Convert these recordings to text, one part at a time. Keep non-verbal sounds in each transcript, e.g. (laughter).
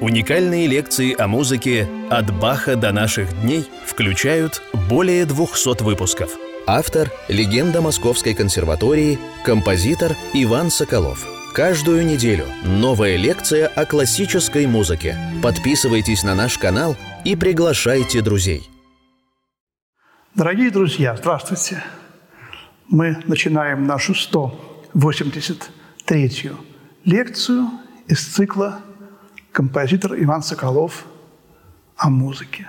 Уникальные лекции о музыке «От Баха до наших дней» включают более 200 выпусков. Автор – легенда Московской консерватории, композитор Иван Соколов. Каждую неделю новая лекция о классической музыке. Подписывайтесь на наш канал и приглашайте друзей. Дорогие друзья, здравствуйте. Мы начинаем нашу 183-ю лекцию из цикла композитор Иван Соколов о музыке.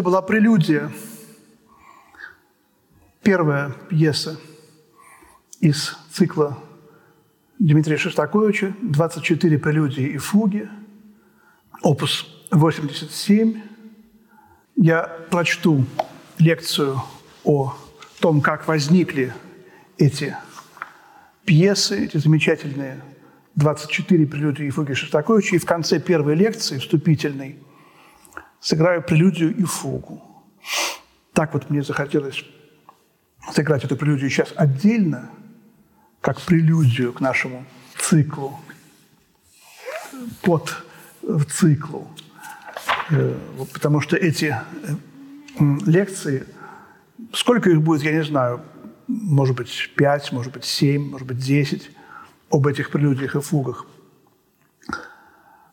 Это была прелюдия, первая пьеса из цикла Дмитрия Шостаковича «24 прелюдии и фуги», опус 87. Я прочту лекцию о том, как возникли эти пьесы, эти замечательные 24 прелюдии и фуги Шостаковича. И в конце первой лекции, вступительной, сыграю прелюдию и фугу. Так вот мне захотелось сыграть эту прелюдию сейчас отдельно, как прелюдию к нашему циклу, под циклу. Э, потому что эти э, лекции, сколько их будет, я не знаю, может быть, пять, может быть, семь, может быть, десять об этих прелюдиях и фугах.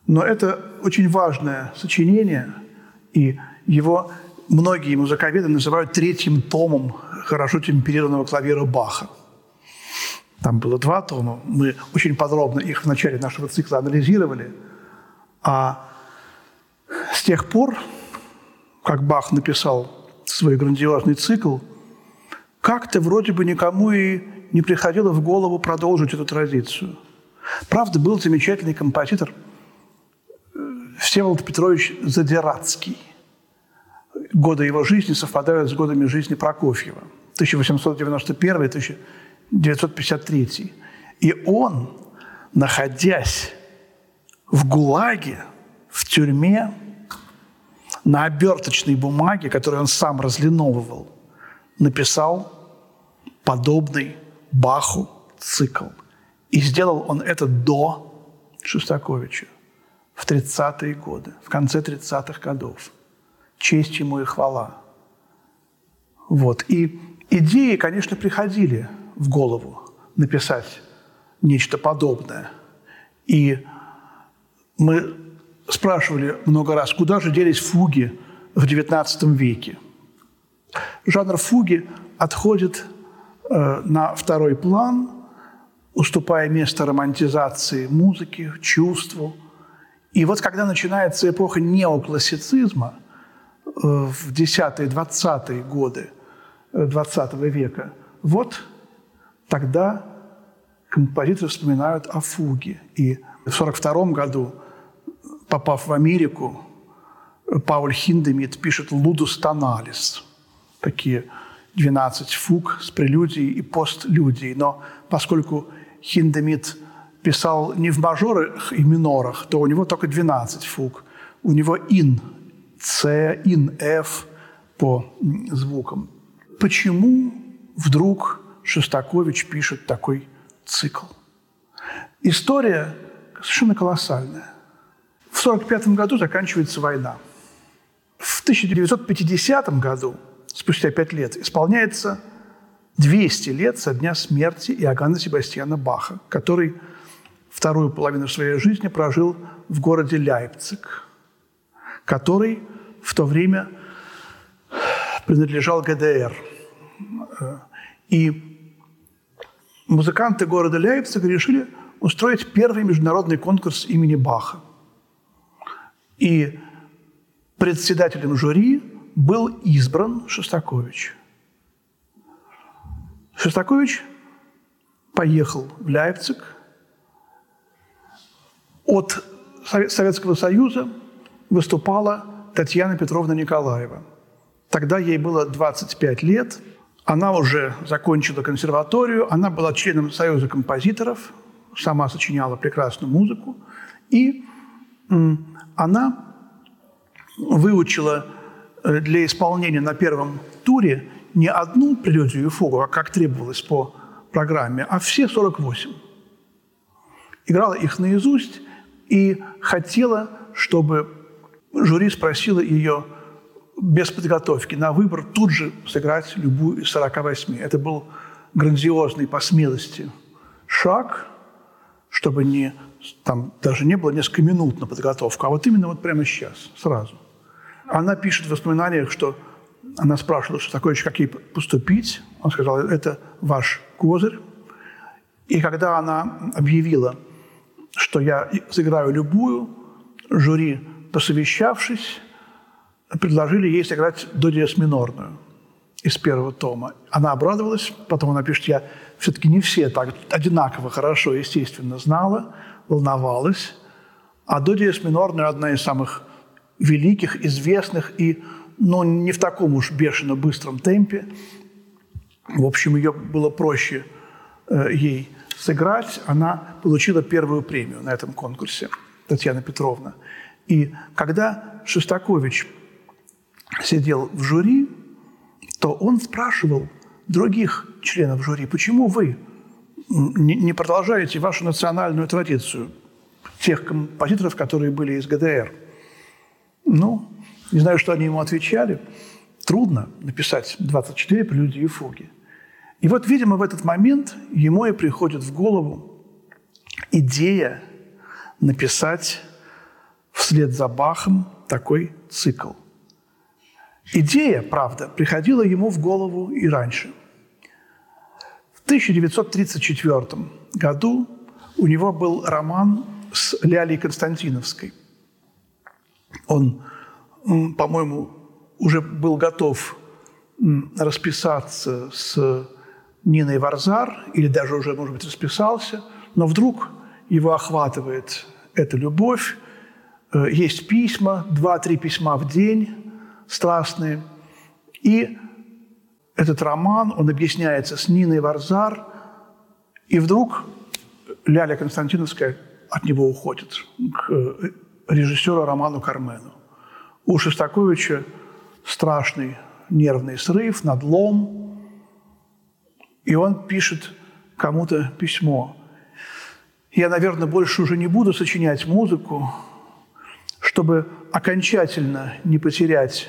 Но это очень важное сочинение – и его многие музыковеды называют третьим томом хорошо темперированного клавира Баха. Там было два тома. Мы очень подробно их в начале нашего цикла анализировали. А с тех пор, как Бах написал свой грандиозный цикл, как-то вроде бы никому и не приходило в голову продолжить эту традицию. Правда, был замечательный композитор Всеволод Петрович Задиратский. Годы его жизни совпадают с годами жизни Прокофьева. 1891-1953. И он, находясь в ГУЛАГе, в тюрьме, на оберточной бумаге, которую он сам разлиновывал, написал подобный Баху цикл. И сделал он это до Шостаковича в 30-е годы, в конце 30-х годов. Честь ему и хвала. Вот. И идеи, конечно, приходили в голову написать нечто подобное. И мы спрашивали много раз, куда же делись фуги в XIX веке. Жанр фуги отходит э, на второй план, уступая место романтизации музыки, чувству. И вот когда начинается эпоха неоклассицизма э, в 10-е, 20-е годы XX э, века, вот тогда композиторы вспоминают о фуге. И в 1942 году попав в Америку, Пауль Хиндемит пишет «Лудус тоналис», такие 12 фуг с прелюдией и постлюдией. Но поскольку Хиндемит писал не в мажорах и минорах, то у него только 12 фуг. У него ин, С, ин, F по звукам. Почему вдруг Шостакович пишет такой цикл? История совершенно колоссальная. В 1945 году заканчивается война. В 1950 году, спустя пять лет, исполняется 200 лет со дня смерти Иоганна Себастьяна Баха, который вторую половину своей жизни прожил в городе Ляйпциг, который в то время принадлежал ГДР. И музыканты города Ляйпцига решили устроить первый международный конкурс имени Баха. И председателем жюри был избран Шостакович. Шостакович поехал в Лейпциг. От Советского Союза выступала Татьяна Петровна Николаева. Тогда ей было 25 лет. Она уже закончила консерваторию, она была членом Союза композиторов, сама сочиняла прекрасную музыку. И она выучила э, для исполнения на первом туре не одну прелюдию и фугу, а как требовалось по программе, а все 48. Играла их наизусть и хотела, чтобы жюри спросило ее без подготовки на выбор тут же сыграть любую из 48. Это был грандиозный по смелости шаг, чтобы не там даже не было несколько минут на подготовку, а вот именно вот прямо сейчас, сразу. Она пишет в воспоминаниях, что она спрашивала, что такое, как ей поступить. Он сказал, это ваш козырь. И когда она объявила, что я сыграю любую, жюри, посовещавшись, предложили ей сыграть до диез минорную из первого тома. Она обрадовалась, потом она пишет, я все-таки не все так одинаково хорошо, естественно, знала – волновалась, а до диез минорная одна из самых великих, известных и, но ну, не в таком уж бешено быстром темпе. В общем, ее было проще э, ей сыграть. Она получила первую премию на этом конкурсе, Татьяна Петровна. И когда Шостакович сидел в жюри, то он спрашивал других членов жюри, почему вы не продолжаете вашу национальную традицию тех композиторов, которые были из ГДР. Ну, не знаю, что они ему отвечали. Трудно написать 24 прелюдии и фуги. И вот, видимо, в этот момент ему и приходит в голову идея написать вслед за Бахом такой цикл. Идея, правда, приходила ему в голову и раньше. В 1934 году у него был роман с Лялей Константиновской. Он, по-моему, уже был готов расписаться с Ниной Варзар, или даже уже, может быть, расписался, но вдруг его охватывает эта любовь, э, есть письма, два-три письма в день страстные, и этот роман, он объясняется с Ниной Варзар, и вдруг Ляля Константиновская от него уходит к э, режиссеру Роману Кармену. У Шостаковича страшный нервный срыв, надлом, и он пишет кому-то письмо. Я, наверное, больше уже не буду сочинять музыку, чтобы окончательно не потерять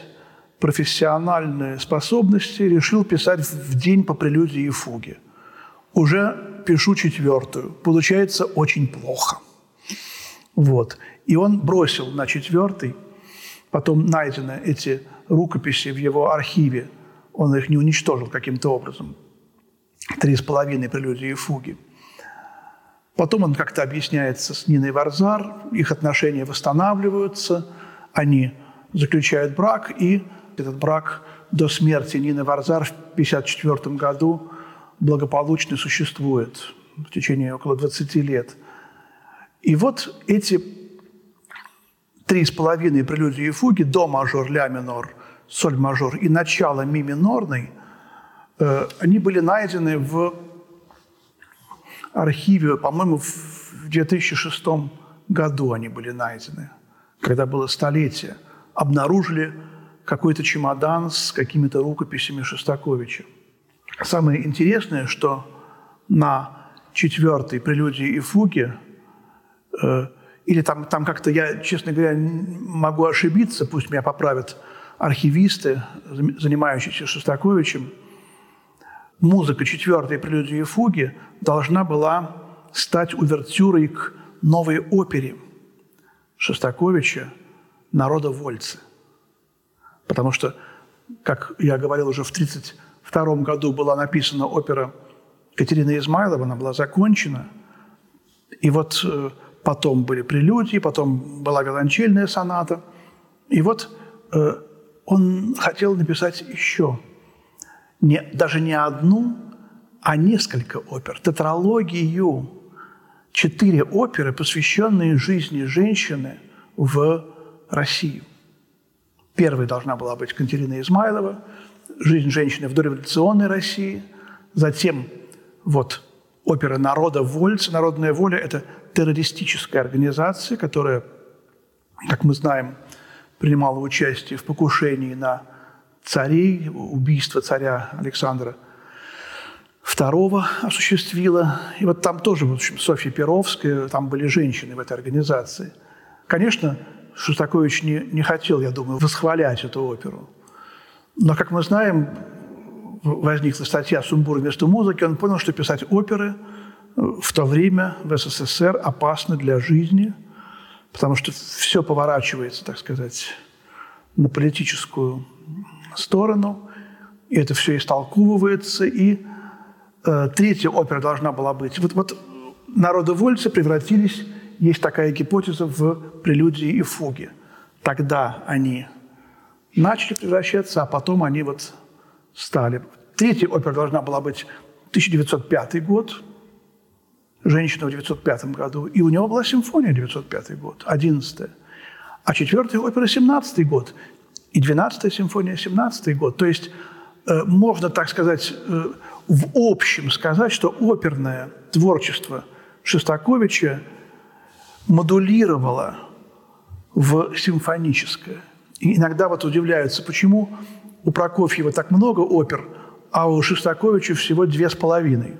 профессиональные способности, решил писать в день по прелюдии и фуге. Уже пишу четвертую. Получается очень плохо. Вот. И он бросил на четвертый. Потом найдены эти рукописи в его архиве. Он их не уничтожил каким-то образом. Три с половиной прелюдии и фуги. Потом он как-то объясняется с Ниной Варзар, их отношения восстанавливаются, они заключают брак, и этот брак до смерти Нины Варзар в 1954 году благополучно существует в течение около 20 лет. И вот эти три с половиной прелюдии и фуги, до мажор, ля минор, соль мажор и начало ми минорной, э, они были найдены в архиве, по-моему, в 2006 году они были найдены, когда было столетие. Обнаружили какой-то чемодан с какими-то рукописями Шостаковича. Самое интересное, что на четвертой прелюдии и фуге, э, или там, там как-то я, честно говоря, могу ошибиться, пусть меня поправят архивисты, занимающиеся Шостаковичем, музыка четвертой прелюдии и фуги должна была стать увертюрой к новой опере Шостаковича «Народовольцы». Потому что, как я говорил уже в 1932 году, была написана опера Катерины Измайлова, она была закончена. И вот э, потом были прелюдии, потом была виолончельная соната. И вот э, он хотел написать еще, не, даже не одну, а несколько опер, тетралогию, четыре оперы, посвященные жизни женщины в Россию. Первой должна была быть Катерина Измайлова, «Жизнь женщины в дореволюционной России». Затем вот опера «Народа вольца». «Народная воля» – это террористическая организация, которая, как мы знаем, принимала участие в покушении на царей, убийство царя Александра II осуществила. И вот там тоже, в общем, Софья Перовская, там были женщины в этой организации. Конечно, Шостакович не, не хотел, я думаю, восхвалять эту оперу. Но, как мы знаем, возникла статья «Сумбур вместо музыки», он понял, что писать оперы в то время в СССР опасно для жизни, потому что все поворачивается, так сказать, на политическую сторону, и это все истолковывается, и э, третья опера должна была быть. Вот, вот народовольцы превратились есть такая гипотеза в прелюдии и фуге. Тогда они начали превращаться, а потом они вот стали. Третья опера должна была быть 1905 год, «Женщина» в 1905 году, и у него была симфония 1905 год, 11 А четвертая опера – 17 год, и 12 симфония – 17 год. То есть э, можно, так сказать, э, в общем сказать, что оперное творчество Шостаковича – модулировала в симфоническое. И иногда вот удивляются, почему у Прокофьева так много опер, а у Шостаковича всего две с половиной.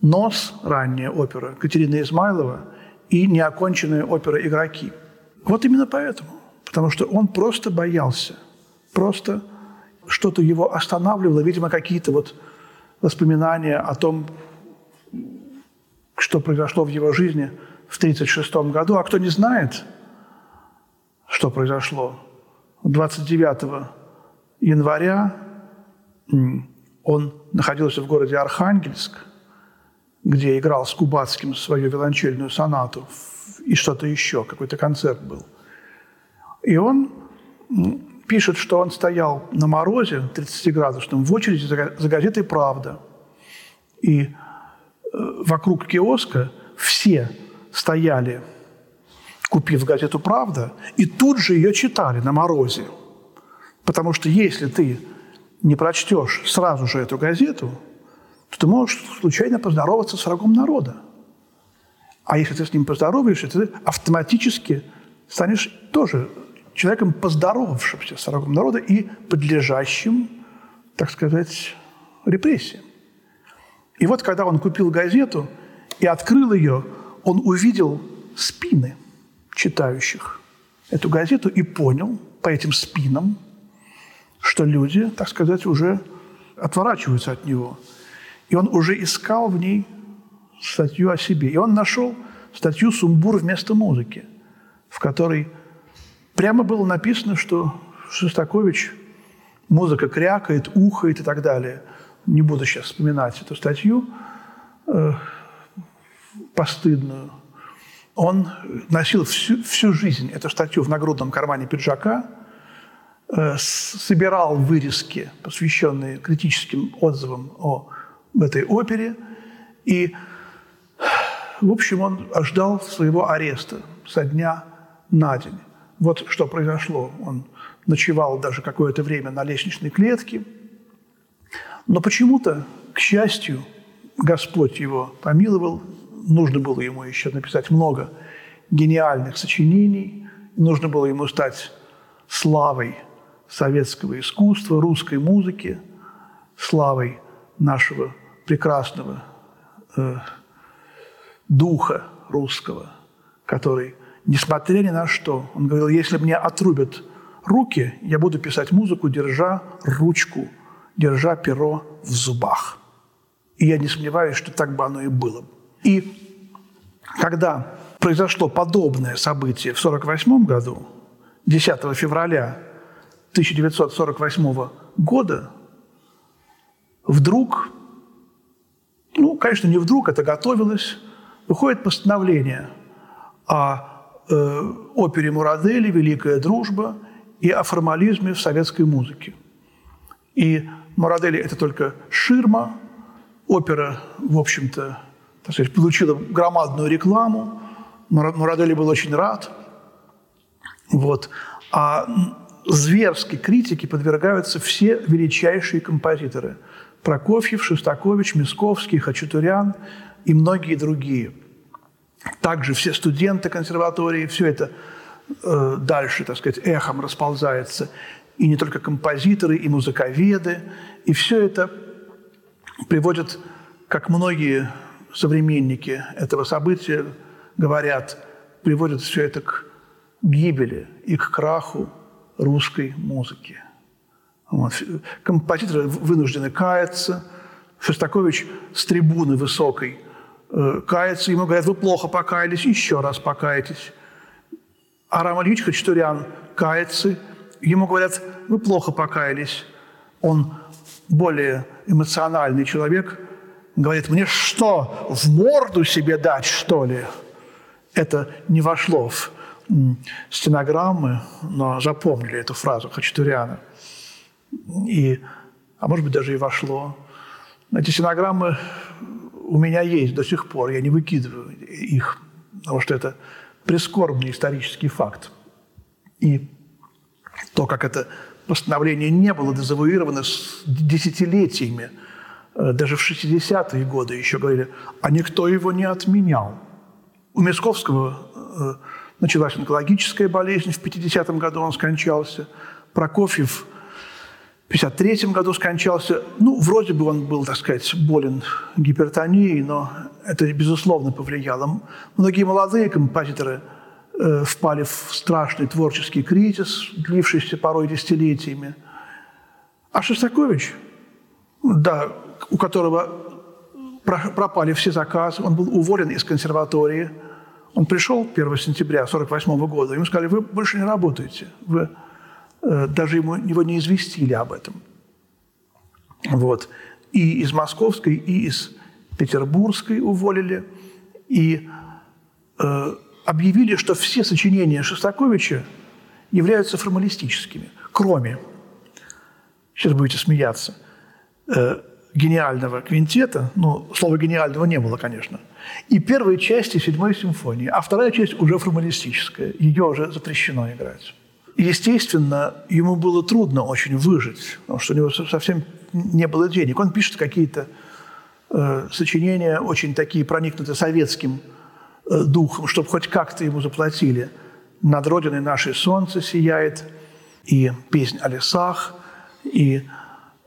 «Нос» – ранняя опера Катерина Измайлова и неоконченная опера «Игроки». Вот именно поэтому. Потому что он просто боялся. Просто что-то его останавливало, видимо, какие-то вот воспоминания о том, что произошло в его жизни – в 1936 году. А кто не знает, что произошло 29 января он находился в городе Архангельск, где играл с Кубацким свою виолончельную сонату и что-то еще, какой-то концерт был. И он пишет, что он стоял на морозе 30-градусном в очереди за газетой «Правда». И э, вокруг киоска все стояли, купив газету «Правда», и тут же ее читали на морозе. Потому что если ты не прочтешь сразу же эту газету, то ты можешь случайно поздороваться с врагом народа. А если ты с ним поздороваешься, ты автоматически станешь тоже человеком, поздоровавшимся с врагом народа и подлежащим, так сказать, репрессиям. И вот когда он купил газету и открыл ее, он увидел спины читающих эту газету и понял по этим спинам, что люди, так сказать, уже отворачиваются от него. И он уже искал в ней статью о себе. И он нашел статью «Сумбур вместо музыки», в которой прямо было написано, что Шостакович музыка крякает, ухает и так далее. Не буду сейчас вспоминать эту статью э, постыдную. Он носил всю, всю жизнь эту статью в нагрудном кармане пиджака – Э, собирал вырезки, посвященные критическим отзывам о этой опере. И, в общем, он ждал своего ареста со дня на день. Вот что произошло. Он ночевал даже какое-то время на лестничной клетке. Но почему-то, к счастью, Господь его помиловал. Нужно было ему еще написать много гениальных сочинений. Нужно было ему стать славой советского искусства, русской музыки, славой нашего прекрасного э, духа русского, который, несмотря ни на что, он говорил, если мне отрубят руки, я буду писать музыку, держа ручку, держа перо в зубах. И я не сомневаюсь, что так бы оно и было. И когда произошло подобное событие в 1948 году, 10 февраля 1948 года вдруг, ну, конечно, не вдруг, это готовилось, выходит постановление о э, опере Мурадели «Великая дружба» и о формализме в советской музыке. И Мурадели – это только ширма, опера, в общем-то, так сказать, получила громадную рекламу, Мурадели был очень рад. Вот. А зверской критике подвергаются все величайшие композиторы. Прокофьев, Шостакович, Мисковский, Хачатурян и многие другие. Также все студенты консерватории, все это э, дальше, так сказать, эхом расползается. И не только композиторы, и музыковеды. И все это приводит, как многие современники этого события говорят, приводит все это к гибели и к краху русской музыки. Вот. Композиторы вынуждены каяться. Шостакович с трибуны высокой кается. Ему говорят, вы плохо покаялись, еще раз покаетесь. Арам Ильич Хачатурян кается. Ему говорят, вы плохо покаялись. Он более эмоциональный человек. Говорит, мне что, в морду себе дать, что ли? Это не вошло в стенограммы, но запомнили эту фразу Хачатуряна. И, а может быть, даже и вошло. Эти стенограммы у меня есть до сих пор, я не выкидываю их, потому что это прискорбный исторический факт. И то, как это постановление не было дезавуировано с десятилетиями, э, даже в 60-е годы еще говорили, а никто его не отменял. У Мисковского э, Началась онкологическая болезнь, в 50-м году он скончался. Прокофьев в 53 году скончался. Ну, вроде бы он был, так сказать, болен гипертонией, но это, безусловно, повлияло. Многие молодые композиторы э, впали в страшный творческий кризис, длившийся порой десятилетиями. А Шостакович, да, у которого пропали все заказы, он был уволен из консерватории – он пришел 1 сентября 1948 года, ему сказали, вы больше не работаете, вы даже ему, его не известили об этом. Вот. И из Московской, и из Петербургской уволили, и э, объявили, что все сочинения Шостаковича являются формалистическими, кроме, сейчас будете смеяться, э, гениального квинтета, ну, слова гениального не было, конечно, и первой части седьмой симфонии, а вторая часть уже формалистическая, ее уже запрещено играть. Естественно, ему было трудно очень выжить, потому что у него совсем не было денег. Он пишет какие-то э, сочинения, очень такие проникнутые советским э, духом, чтобы хоть как-то ему заплатили. «Над Родиной нашей солнце сияет», и «Песнь о лесах», и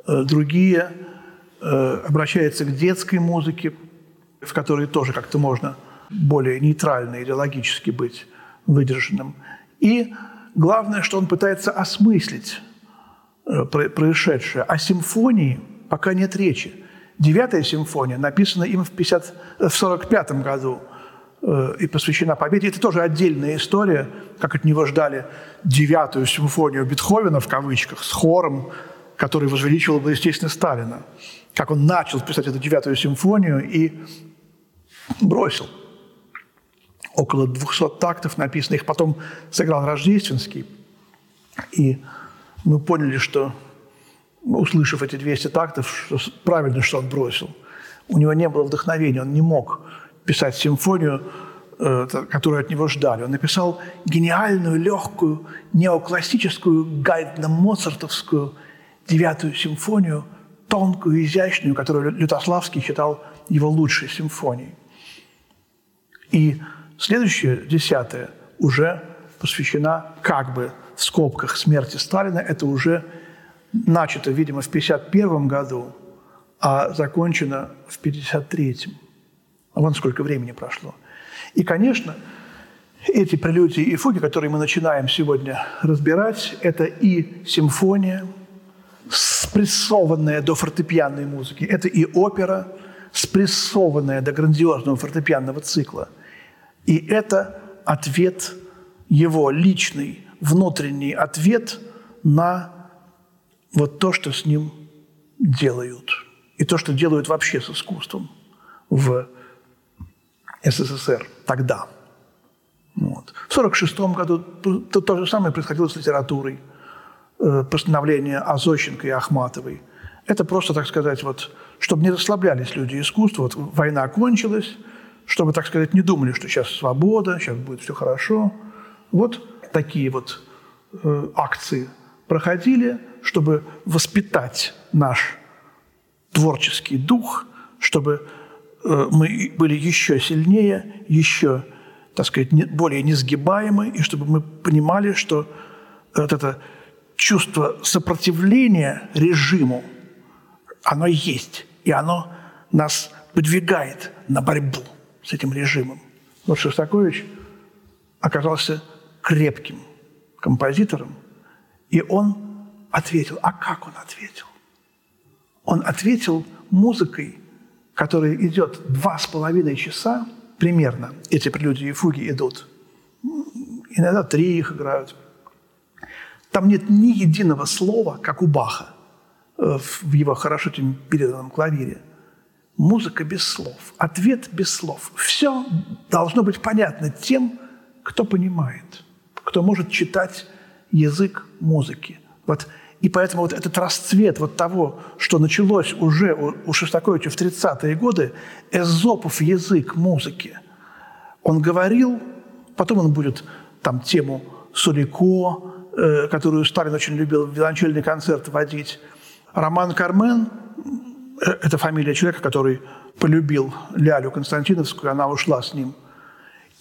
э, другие – Э, обращается к детской музыке, в которой тоже как-то можно более нейтрально идеологически быть выдержанным. И главное, что он пытается осмыслить э, происшедшее. О симфонии пока нет речи. Девятая симфония написана им в 1945 году э, и посвящена победе. Это тоже отдельная история, как от него ждали девятую симфонию Бетховена, в кавычках, с хором, который возвеличивал бы, естественно, Сталина как он начал писать эту девятую симфонию и бросил. Около 200 тактов написано, их потом сыграл Рождественский. И мы поняли, что, услышав эти 200 тактов, что правильно, что он бросил. У него не было вдохновения, он не мог писать симфонию, э, которую от него ждали. Он написал гениальную, легкую, неоклассическую, гайдно-моцартовскую девятую симфонию – тонкую, изящную, которую Лютославский считал его лучшей симфонией. И следующая, десятая, уже посвящена как бы в скобках смерти Сталина. Это уже начато, видимо, в 1951 году, а закончено в 1953. А вон сколько времени прошло. И, конечно, эти прелюдии и фуги, которые мы начинаем сегодня разбирать, это и симфония – спрессованная до фортепианной музыки. Это и опера, спрессованная до грандиозного фортепианного цикла. И это ответ, его личный, внутренний ответ на вот то, что с ним делают. И то, что делают вообще с искусством в СССР тогда. Вот. В 1946 году то, то же самое происходило с литературой – Э, постановления Азощенко и Ахматовой. Это просто, так сказать, вот, чтобы не расслаблялись люди искусства. Вот война кончилась, чтобы, так сказать, не думали, что сейчас свобода, сейчас будет все хорошо. Вот такие вот э, акции проходили, чтобы воспитать наш творческий дух, чтобы э, мы были еще сильнее, еще, так сказать, не, более несгибаемы, и чтобы мы понимали, что вот это чувство сопротивления режиму, оно есть, и оно нас подвигает на борьбу с этим режимом. Вот Шостакович оказался крепким композитором, и он ответил. А как он ответил? Он ответил музыкой, которая идет два с половиной часа примерно. Эти прелюдии и фуги идут. Иногда три их играют – там нет ни единого слова, как у Баха э, в его хорошо переданном клавире. Музыка без слов, ответ без слов. Все должно быть понятно тем, кто понимает, кто может читать язык музыки. Вот и поэтому вот этот расцвет вот того, что началось уже у, у Шостаковича в 30-е годы, эзопов язык музыки. Он говорил, потом он будет там тему Сулико, Э, которую Сталин очень любил в виолончельный концерт водить. Роман Кармен это фамилия человека, который полюбил Лялю Константиновскую, она ушла с ним.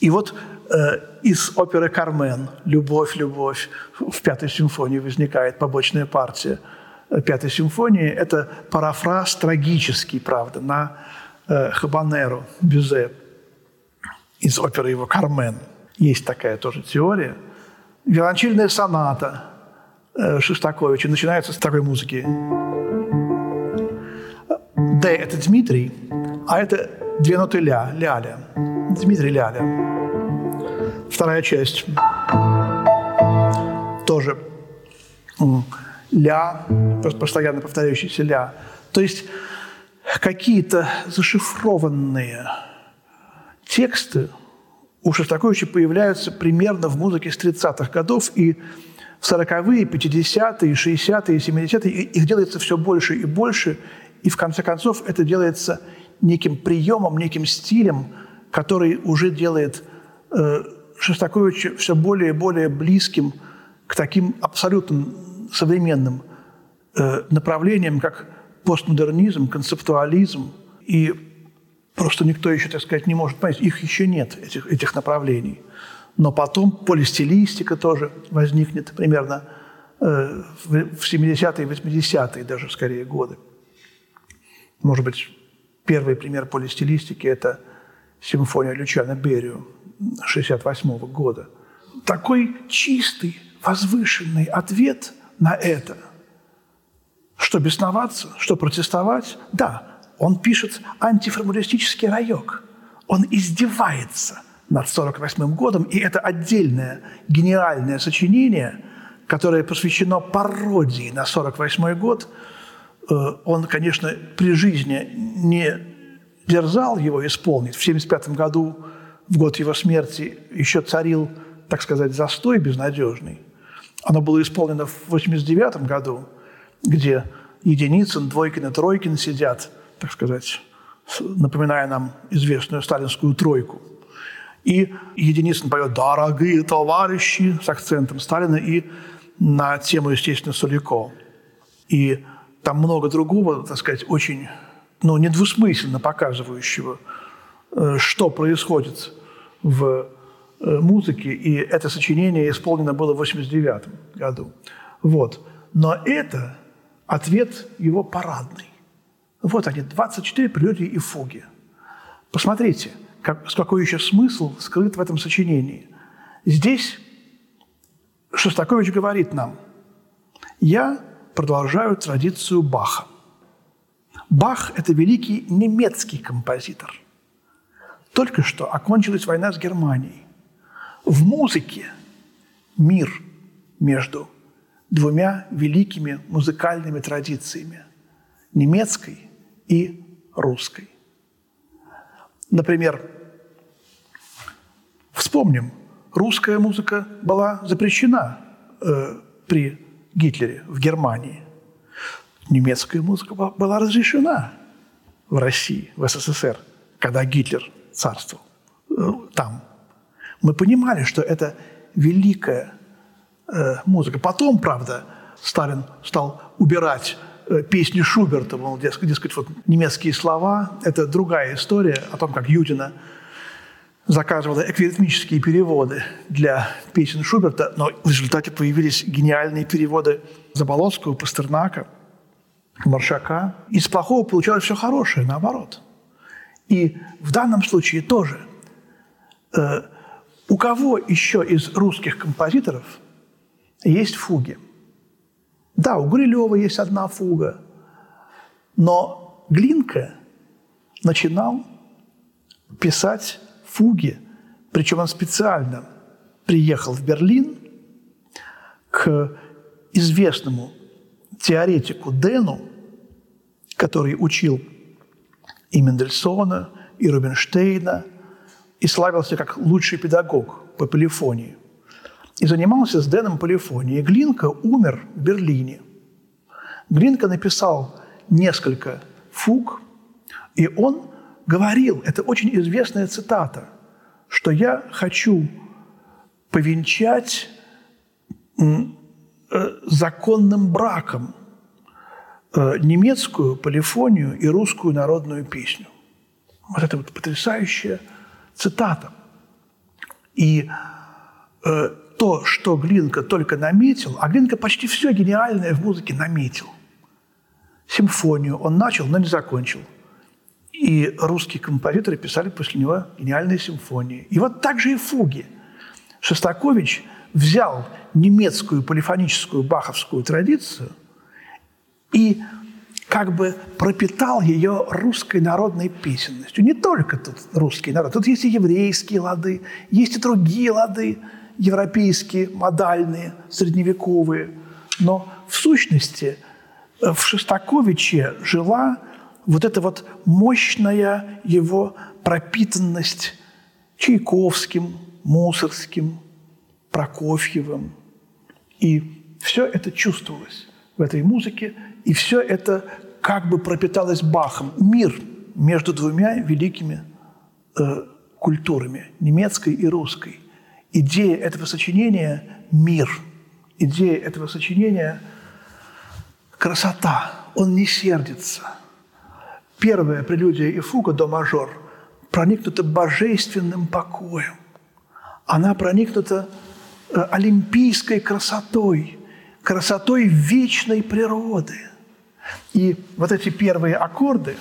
И вот э, из оперы «Кармен» «Любовь, любовь» в пятой симфонии возникает побочная партия пятой симфонии. Это парафраз трагический, правда, на э, Хабанеру Бюзе из оперы его «Кармен». Есть такая тоже теория – Виолончельная соната э, Шостаковича начинается с такой музыки. Д – это Дмитрий, а это две ноты ля, ляля. Дмитрий ляля. Вторая часть. Тоже ля, постоянно повторяющийся ля. То есть какие-то зашифрованные тексты у Шостаковича появляются примерно в музыке с 30-х годов, и в 40-е, 50-е, 60-е, 70-е их делается все больше и больше, и в конце концов это делается неким приемом, неким стилем, который уже делает э, Шостаковича все более и более близким к таким абсолютно современным э, направлениям, как постмодернизм, концептуализм. И просто никто еще, так сказать, не может понять, их еще нет, этих, этих направлений. Но потом полистилистика тоже возникнет примерно э, в 70-е, 80-е даже скорее годы. Может быть, первый пример полистилистики – это симфония Лючана Берию 68 года. Такой чистый, возвышенный ответ на это. Что бесноваться, что протестовать? Да, он пишет антиформалистический райок. Он издевается над 48 годом, и это отдельное гениальное сочинение, которое посвящено пародии на 48 год. Э, он, конечно, при жизни не дерзал его исполнить. В 1975 году, в год его смерти, еще царил, так сказать, застой безнадежный. Оно было исполнено в 1989 году, где Единицын, Двойкин и Тройкин сидят, так сказать, напоминая нам известную сталинскую тройку. И Единицын поет «Дорогие товарищи» с акцентом Сталина и на тему, естественно, Солико. И там много другого, так сказать, очень ну, недвусмысленно показывающего, э, что происходит в э, музыке. И это сочинение исполнено было в 89 году. Вот. Но это ответ его парадный. Вот они, 24 прелюдии и фуги. Посмотрите, как, какой еще смысл скрыт в этом сочинении. Здесь Шостакович говорит нам, я продолжаю традицию Баха. Бах – это великий немецкий композитор. Только что окончилась война с Германией. В музыке мир между двумя великими музыкальными традициями – немецкой и русской. Например, вспомним, русская музыка была запрещена э, при Гитлере в Германии. Немецкая музыка была разрешена в России, в СССР, когда Гитлер царствовал э, там. Мы понимали, что это великая э, музыка. Потом, правда, Сталин стал убирать э, песни Шуберта, мол, дескать, дескать, вот немецкие слова – это другая история о том, как Юдина заказывала эквиритмические переводы для песен Шуберта, но в результате появились гениальные переводы Заболоцкого, Пастернака, Маршака. Из плохого получалось все хорошее, наоборот. И в данном случае тоже. Э, у кого еще из русских композиторов есть фуги? Да, у Гурилева есть одна фуга, но Глинка начинал писать фуги, причем он специально приехал в Берлин к известному теоретику Дену, который учил и Мендельсона, и Рубинштейна, и славился как лучший педагог по полифонии. И занимался с Дэном полифонией. Глинка умер в Берлине. Глинка написал несколько фуг, и он говорил, это очень известная цитата, что я хочу повенчать э, законным браком э, немецкую полифонию и русскую народную песню. Вот это вот потрясающая цитата. И э, то, что Глинка только наметил, а Глинка почти все гениальное в музыке наметил. Симфонию он начал, но не закончил – и русские композиторы писали после него гениальные симфонии. И вот так же и фуги. Шостакович взял немецкую полифоническую баховскую традицию и как бы пропитал ее русской народной песенностью. Не только тут русский народ. Тут есть и еврейские лады, есть и другие лады, европейские, модальные, средневековые. Но в сущности э, в Шостаковиче жила вот эта вот мощная его пропитанность Чайковским, Мусорским, Прокофьевым. И все это чувствовалось в этой музыке, и все это как бы пропиталось Бахом. Мир между двумя великими э, культурами, немецкой и русской. Идея этого сочинения – мир. Идея этого сочинения – красота. Он не сердится. Первая прелюдия и фуга до мажор проникнута божественным покоем. Она проникнута э, олимпийской красотой, красотой вечной природы. И вот эти первые аккорды,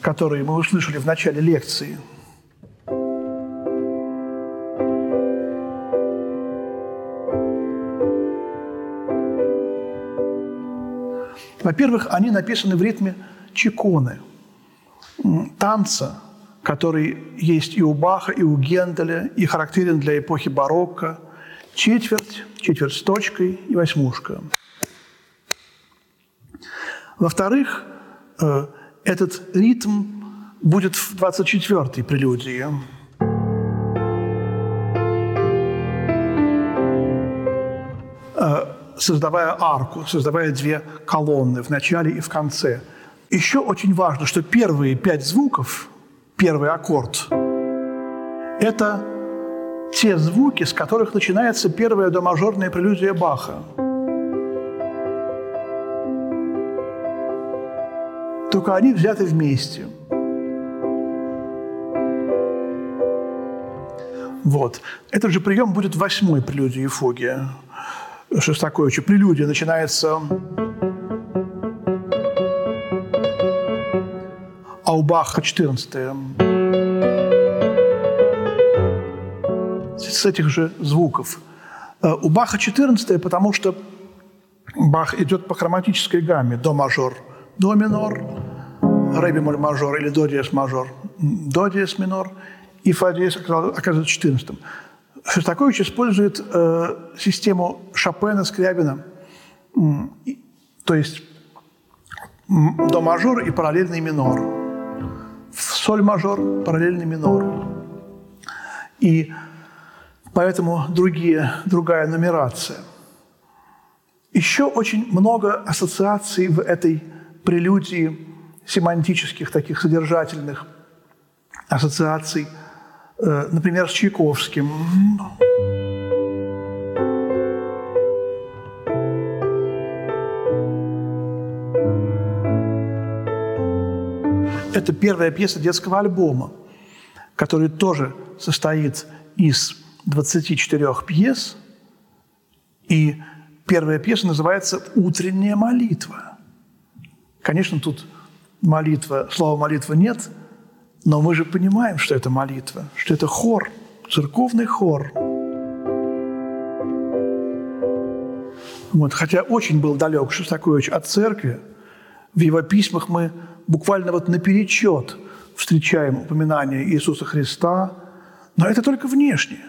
которые мы услышали в начале лекции – Во-первых, они написаны в ритме чеконы, танца, который есть и у Баха, и у Генделя, и характерен для эпохи барокко. Четверть, четверть с точкой и восьмушка. Во-вторых, э, этот ритм будет в 24-й прелюдии. Э, создавая арку, создавая две колонны в начале и в конце. Еще очень важно, что первые пять звуков, первый аккорд, это те звуки, с которых начинается первая домажорная прелюдия Баха. Только они взяты вместе. Вот. Этот же прием будет восьмой прелюдии фуге. Шостаковича. Прелюдия начинается у Баха 14 с этих же звуков. Э, у Баха 14 потому что Бах идет по хроматической гамме. До мажор, до минор, ре бемоль мажор или до диез мажор, до диез минор, и фа диез оказывается 14 Шостакович использует э, систему Шопена, Скрябина, то есть до мажор и параллельный минор, соль мажор, параллельный минор. И поэтому другие, другая нумерация. Еще очень много ассоциаций в этой прелюдии семантических, таких содержательных ассоциаций – Э, например, с Чайковским. Это первая пьеса детского альбома, который тоже состоит из 24 пьес. И первая пьеса называется «Утренняя молитва». Конечно, тут молитва, слова молитва нет – но мы же понимаем, что это молитва, что это хор, церковный хор. Вот, хотя очень был далек Шостакович от церкви, в его письмах мы буквально вот наперечет встречаем упоминание Иисуса Христа, но это только внешне,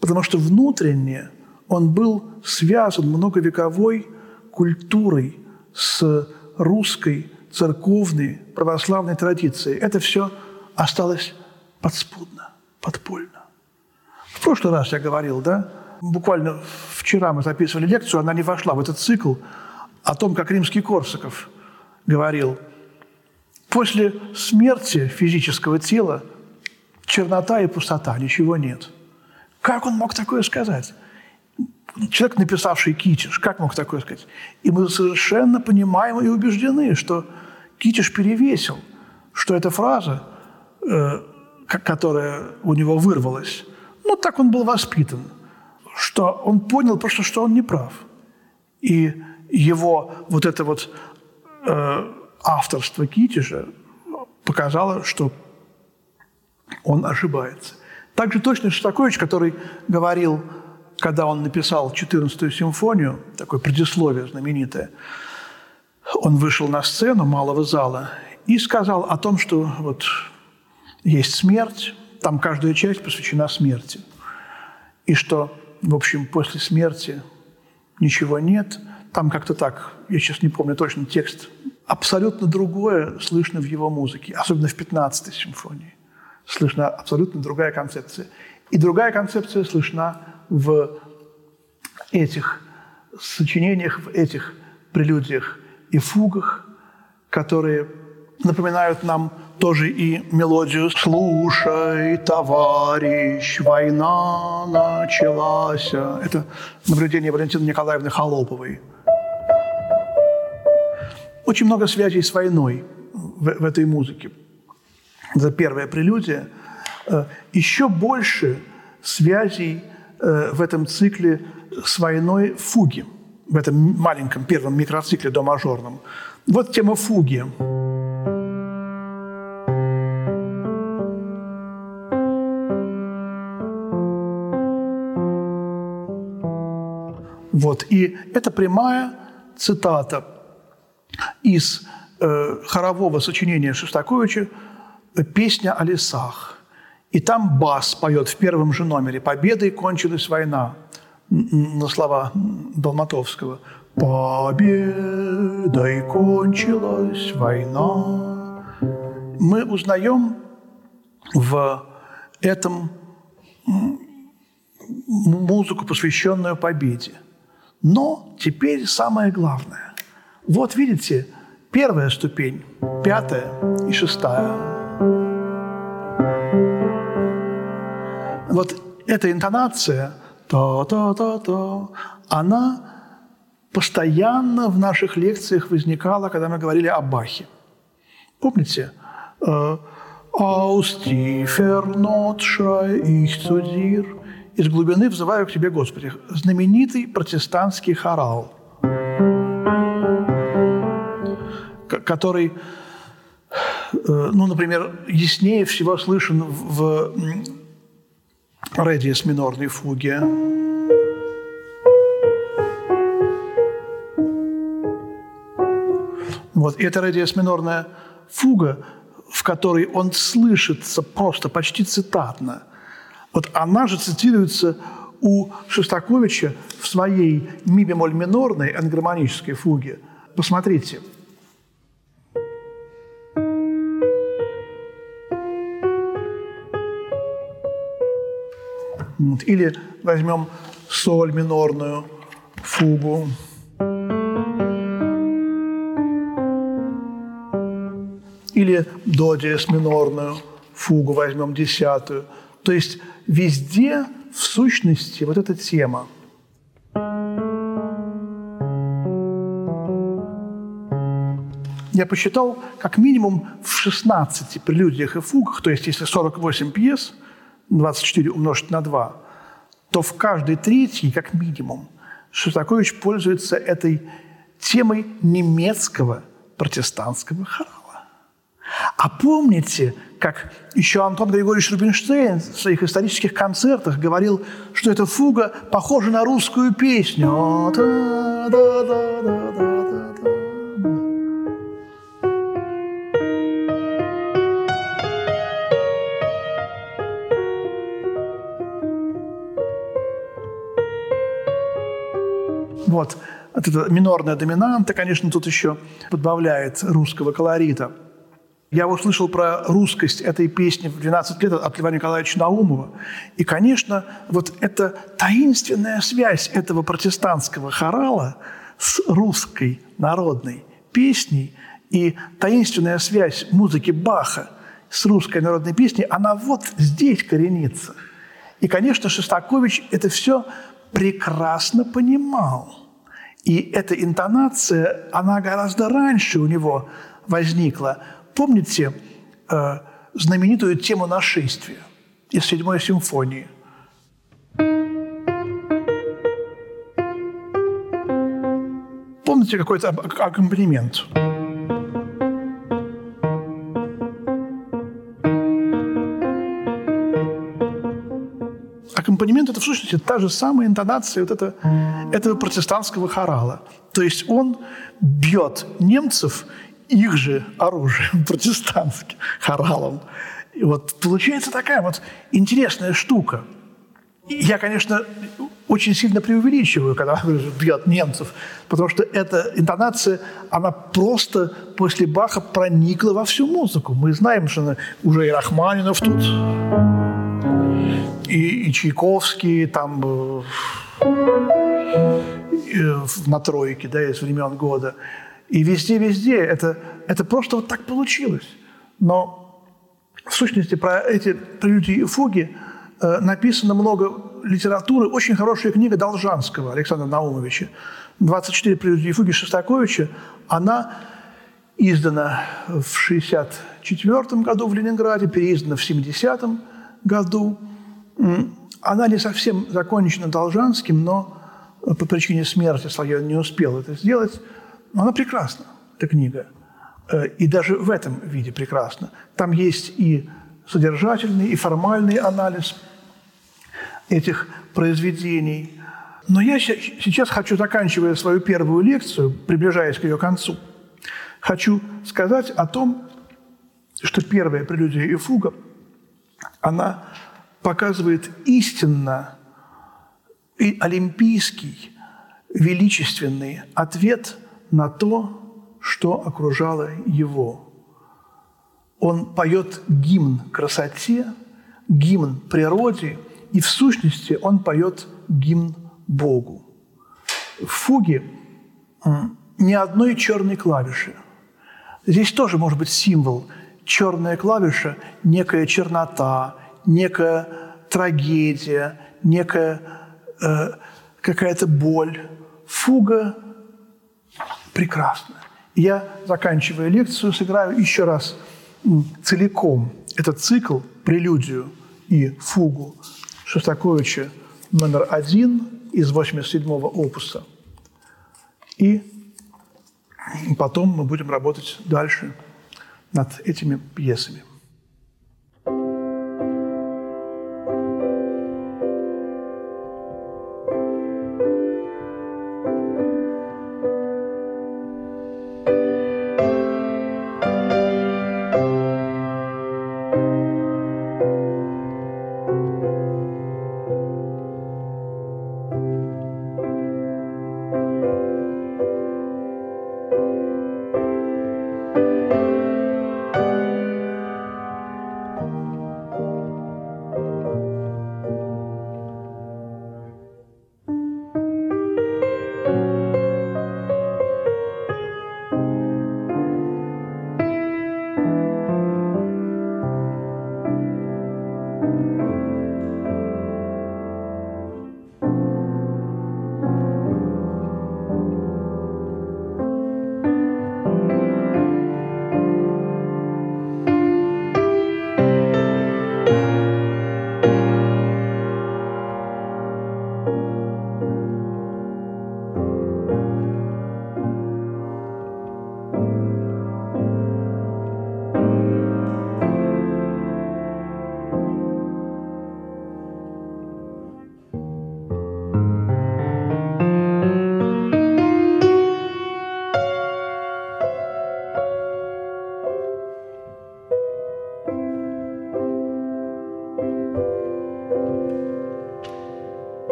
потому что внутренне он был связан многовековой культурой с русской церковной православной традицией. Это все осталось подспудно, подпольно. В прошлый раз я говорил, да, буквально вчера мы записывали лекцию, она не вошла в этот цикл, о том, как римский Корсаков говорил, после смерти физического тела чернота и пустота, ничего нет. Как он мог такое сказать? Человек, написавший Китиш, как мог такое сказать? И мы совершенно понимаем и убеждены, что Китиш перевесил, что эта фраза Э, которая у него вырвалась, ну, так он был воспитан, что он понял просто, что он не прав. И его вот это вот э, авторство Китежа показало, что он ошибается. Также точно Шостакович, который говорил, когда он написал 14-ю симфонию, такое предисловие знаменитое, он вышел на сцену малого зала и сказал о том, что вот есть смерть, там каждая часть посвящена смерти. И что, в общем, после смерти ничего нет, там как-то так, я сейчас не помню точно текст, абсолютно другое слышно в его музыке, особенно в 15-й симфонии. Слышна абсолютно другая концепция. И другая концепция слышна в этих сочинениях, в этих прелюдиях и фугах, которые напоминают нам тоже и мелодию «Слушай, товарищ, война началась». Это наблюдение Валентины Николаевны Холоповой. Очень много связей с войной в, в этой музыке. Это первая прелюдия. Э, Еще больше связей э, в этом цикле с войной фуги, в этом маленьком первом микроцикле до мажорном. Вот тема фуги. Вот. И это прямая цитата из э, хорового сочинения Шостаковича «Песня о лесах». И там бас поет в первом же номере «Победой кончилась война» на слова Долматовского. «Победой кончилась война». Мы узнаем в этом музыку, посвященную победе. Но теперь самое главное. Вот видите, первая ступень, пятая и шестая. Вот эта интонация «та-та-та-та», она постоянно в наших лекциях возникала, когда мы говорили о Бахе. Помните? «Aus tiefer Not schrei ich zu dir» из глубины взываю к Тебе, Господи. Знаменитый протестантский хорал, который, ну, например, яснее всего слышен в редиес минорной фуге. Вот, и это редиес минорная фуга, в которой он слышится просто почти цитатно – вот она же цитируется у Шостаковича в своей ми бемоль минорной ангармонической фуге. Посмотрите. Или возьмем соль минорную фугу. Или до диез минорную фугу возьмем десятую. То есть везде, в сущности, вот эта тема. Я посчитал, как минимум в 16 прелюдиях и фугах, то есть если 48 пьес, 24 умножить на 2, то в каждой третьей, как минимум, Шостакович пользуется этой темой немецкого протестантского хорала. А помните, как еще Антон Григорьевич Рубинштейн в своих исторических концертах говорил, что эта фуга похожа на русскую песню. Вот. Это минорная доминанта, конечно, тут еще подбавляет русского колорита – я услышал про русскость этой песни в 12 лет от Льва Николаевича Наумова. И, конечно, вот эта таинственная связь этого протестантского хорала с русской народной песней и таинственная связь музыки Баха с русской народной песней, она вот здесь коренится. И, конечно, Шостакович это все прекрасно понимал. И эта интонация, она гораздо раньше у него возникла. Помните э, знаменитую тему нашествия из седьмой симфонии? Помните какой-то аккомпанемент? Аккомпанемент – это в сущности та же самая интонация вот это, этого протестантского хорала. То есть он бьет немцев их же оружием (laughs) протестантским, хоралом. И вот получается такая вот интересная штука. Я, конечно, очень сильно преувеличиваю, когда (laughs) «бьет немцев», потому что эта интонация, она просто после Баха проникла во всю музыку. Мы знаем, что она, уже и Рахманинов тут, и, и Чайковский там э, на тройке, да, из времен года. И везде-везде это, это просто вот так получилось. Но в сущности про эти прелюдии и фуги э, написано много литературы. Очень хорошая книга Должанского Александра Наумовича «24 прелюдии и фуги» Шостаковича. Она издана в 1964 году в Ленинграде, переиздана в 70 году. Она не совсем закончена Должанским, но по причине смерти он не успел это сделать. Но она прекрасна, эта книга. Э, и даже в этом виде прекрасна. Там есть и содержательный, и формальный анализ этих произведений. Но я сейчас хочу, заканчивая свою первую лекцию, приближаясь к ее концу, хочу сказать о том, что первая прелюдия и фуга, она показывает истинно и олимпийский, величественный ответ на то, что окружало его. Он поет гимн красоте, гимн природе, и в сущности он поет гимн Богу. В фуге ни одной черной клавиши. Здесь тоже может быть символ. Черная клавиша – некая чернота, некая трагедия, некая э, какая-то боль. Фуга прекрасна. Я, заканчивая лекцию, сыграю еще раз целиком этот цикл, прелюдию и фугу Шостаковича номер один из 87-го опуса. И потом мы будем работать дальше над этими пьесами.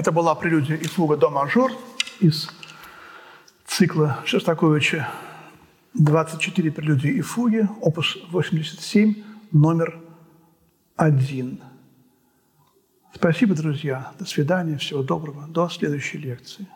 Это была прелюдия и фуга до мажор из цикла Шостаковича «24 прелюдии и фуги», опус 87, номер один. Спасибо, друзья. До свидания. Всего доброго. До следующей лекции.